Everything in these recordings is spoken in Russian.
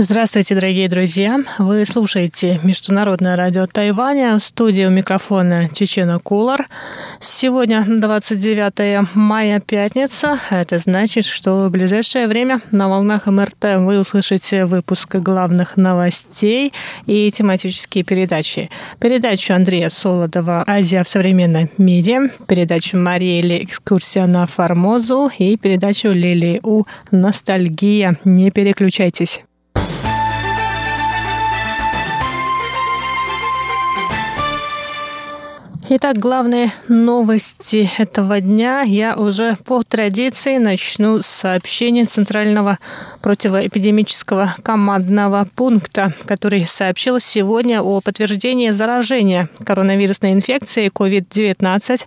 Здравствуйте, дорогие друзья! Вы слушаете Международное радио Тайваня, студию микрофона Чечена Кулар. Сегодня 29 мая, пятница. Это значит, что в ближайшее время на волнах МРТ вы услышите выпуск главных новостей и тематические передачи. Передачу Андрея Солодова «Азия в современном мире», передачу Мариэли «Экскурсия на Формозу» и передачу Лили У «Ностальгия». Не переключайтесь. Итак, главные новости этого дня. Я уже по традиции начну с сообщения Центрального противоэпидемического командного пункта, который сообщил сегодня о подтверждении заражения коронавирусной инфекцией COVID-19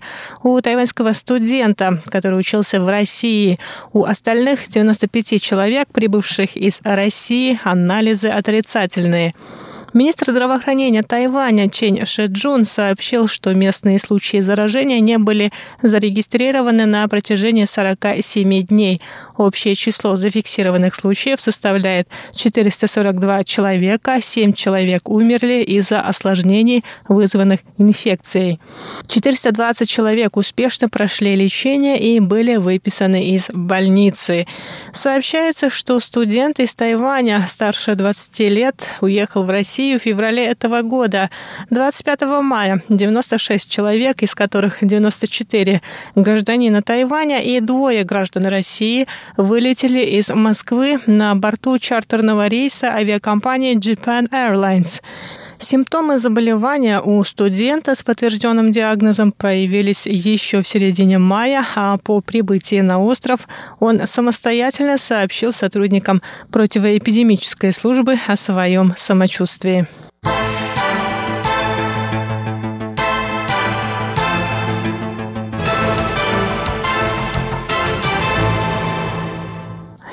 у тайваньского студента, который учился в России. У остальных 95 человек, прибывших из России, анализы отрицательные. Министр здравоохранения Тайваня Чень Шеджун сообщил, что местные случаи заражения не были зарегистрированы на протяжении 47 дней. Общее число зафиксированных случаев составляет 442 человека, 7 человек умерли из-за осложнений, вызванных инфекцией. 420 человек успешно прошли лечение и были выписаны из больницы. Сообщается, что студент из Тайваня старше 20 лет уехал в Россию Россию в феврале этого года. 25 мая 96 человек, из которых 94 гражданина Тайваня и двое граждан России вылетели из Москвы на борту чартерного рейса авиакомпании Japan Airlines. Симптомы заболевания у студента с подтвержденным диагнозом проявились еще в середине мая, а по прибытии на остров он самостоятельно сообщил сотрудникам противоэпидемической службы о своем самочувствии.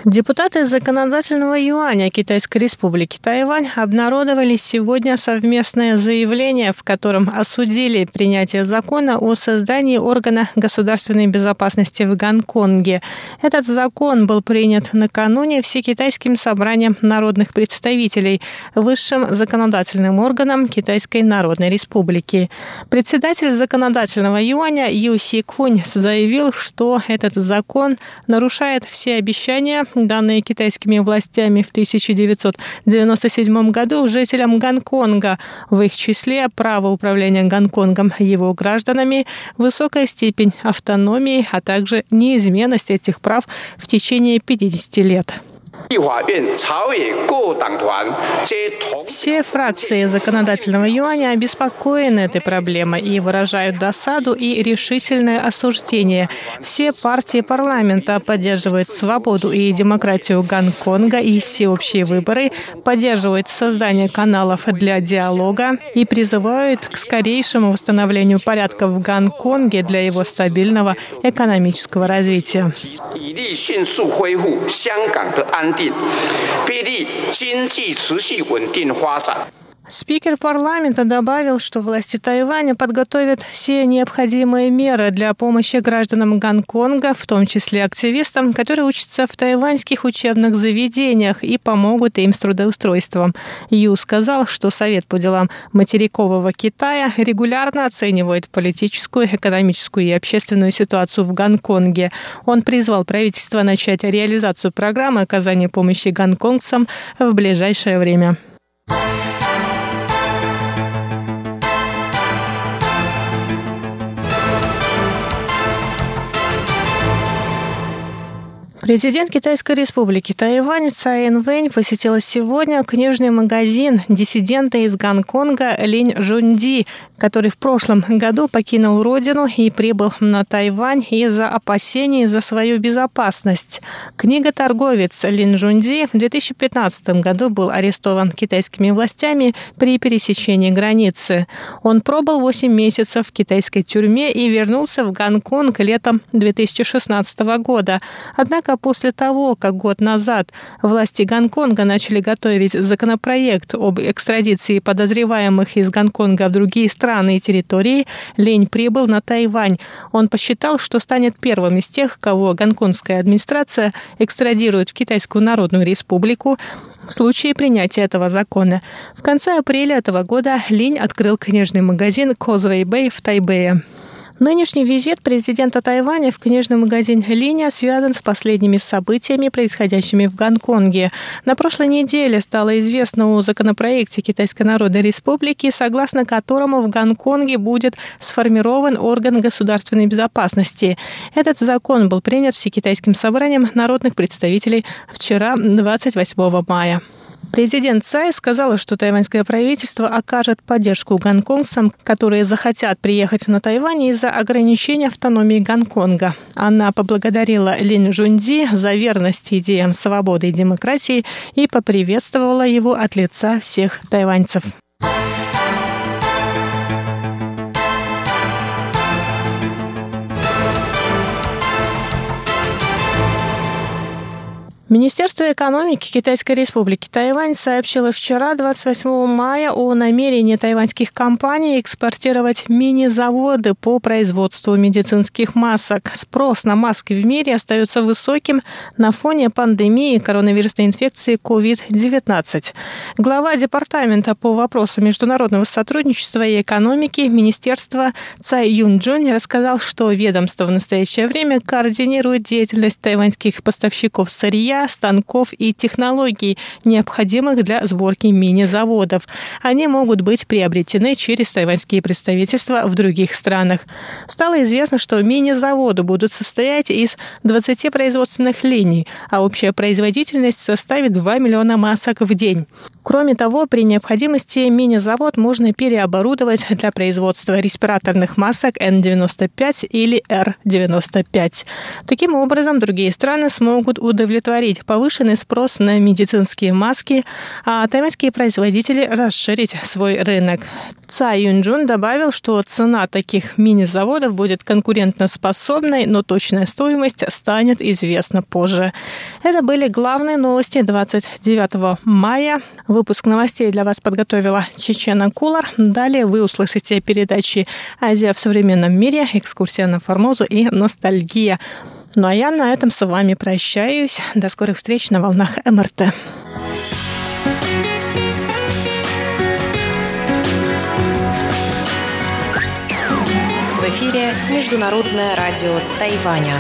Депутаты законодательного юаня Китайской республики Тайвань обнародовали сегодня совместное заявление, в котором осудили принятие закона о создании органа государственной безопасности в Гонконге. Этот закон был принят накануне Всекитайским собранием народных представителей, высшим законодательным органом Китайской Народной Республики. Председатель законодательного юаня Ю Си Кунь заявил, что этот закон нарушает все обещания данные китайскими властями в 1997 году жителям Гонконга, в их числе право управления Гонконгом его гражданами, высокая степень автономии, а также неизменность этих прав в течение 50 лет. Все фракции законодательного юаня обеспокоены этой проблемой и выражают досаду и решительное осуждение. Все партии парламента поддерживают свободу и демократию Гонконга и всеобщие выборы, поддерживают создание каналов для диалога и призывают к скорейшему восстановлению порядка в Гонконге для его стабильного экономического развития. 安定，必利经济持续稳定发展。Спикер парламента добавил, что власти Тайваня подготовят все необходимые меры для помощи гражданам Гонконга, в том числе активистам, которые учатся в тайваньских учебных заведениях и помогут им с трудоустройством. Ю сказал, что Совет по делам материкового Китая регулярно оценивает политическую, экономическую и общественную ситуацию в Гонконге. Он призвал правительство начать реализацию программы оказания помощи гонконгцам в ближайшее время. Президент Китайской республики Тайвань Цай Вэнь посетила сегодня книжный магазин диссидента из Гонконга Линь Жунди, который в прошлом году покинул родину и прибыл на Тайвань из-за опасений за свою безопасность. Книга-торговец Лин Жунди в 2015 году был арестован китайскими властями при пересечении границы. Он пробыл 8 месяцев в китайской тюрьме и вернулся в Гонконг летом 2016 года. Однако после того, как год назад власти Гонконга начали готовить законопроект об экстрадиции подозреваемых из Гонконга в другие страны и территории, Лень прибыл на Тайвань. Он посчитал, что станет первым из тех, кого гонконгская администрация экстрадирует в Китайскую Народную Республику в случае принятия этого закона. В конце апреля этого года Линь открыл книжный магазин Causeway Bay в Тайбэе. Нынешний визит президента Тайваня в книжный магазин «Линия» связан с последними событиями, происходящими в Гонконге. На прошлой неделе стало известно о законопроекте Китайской Народной Республики, согласно которому в Гонконге будет сформирован орган государственной безопасности. Этот закон был принят Всекитайским собранием народных представителей вчера, 28 мая. Президент Цай сказала, что тайваньское правительство окажет поддержку гонконгцам, которые захотят приехать на Тайвань из-за ограничения автономии Гонконга. Она поблагодарила Лин Жунди за верность идеям свободы и демократии и поприветствовала его от лица всех тайваньцев. Министерство экономики Китайской Республики Тайвань сообщило вчера, 28 мая, о намерении тайваньских компаний экспортировать мини-заводы по производству медицинских масок. Спрос на маски в мире остается высоким на фоне пандемии коронавирусной инфекции COVID-19. Глава Департамента по вопросам международного сотрудничества и экономики Министерства Цай Юн Джун рассказал, что ведомство в настоящее время координирует деятельность тайваньских поставщиков сырья станков и технологий, необходимых для сборки мини-заводов. Они могут быть приобретены через тайваньские представительства в других странах. Стало известно, что мини-заводы будут состоять из 20 производственных линий, а общая производительность составит 2 миллиона масок в день. Кроме того, при необходимости мини-завод можно переоборудовать для производства респираторных масок N95 или R95. Таким образом, другие страны смогут удовлетворить повышенный спрос на медицинские маски, а тайваньские производители расширить свой рынок. Цай Юнджун добавил, что цена таких мини-заводов будет конкурентоспособной, но точная стоимость станет известна позже. Это были главные новости 29 мая. Выпуск новостей для вас подготовила Чечена Кулар. Далее вы услышите передачи «Азия в современном мире», «Экскурсия на Формозу» и «Ностальгия». Ну а я на этом с вами прощаюсь. До скорых встреч на волнах МРТ. В эфире Международное радио Тайваня.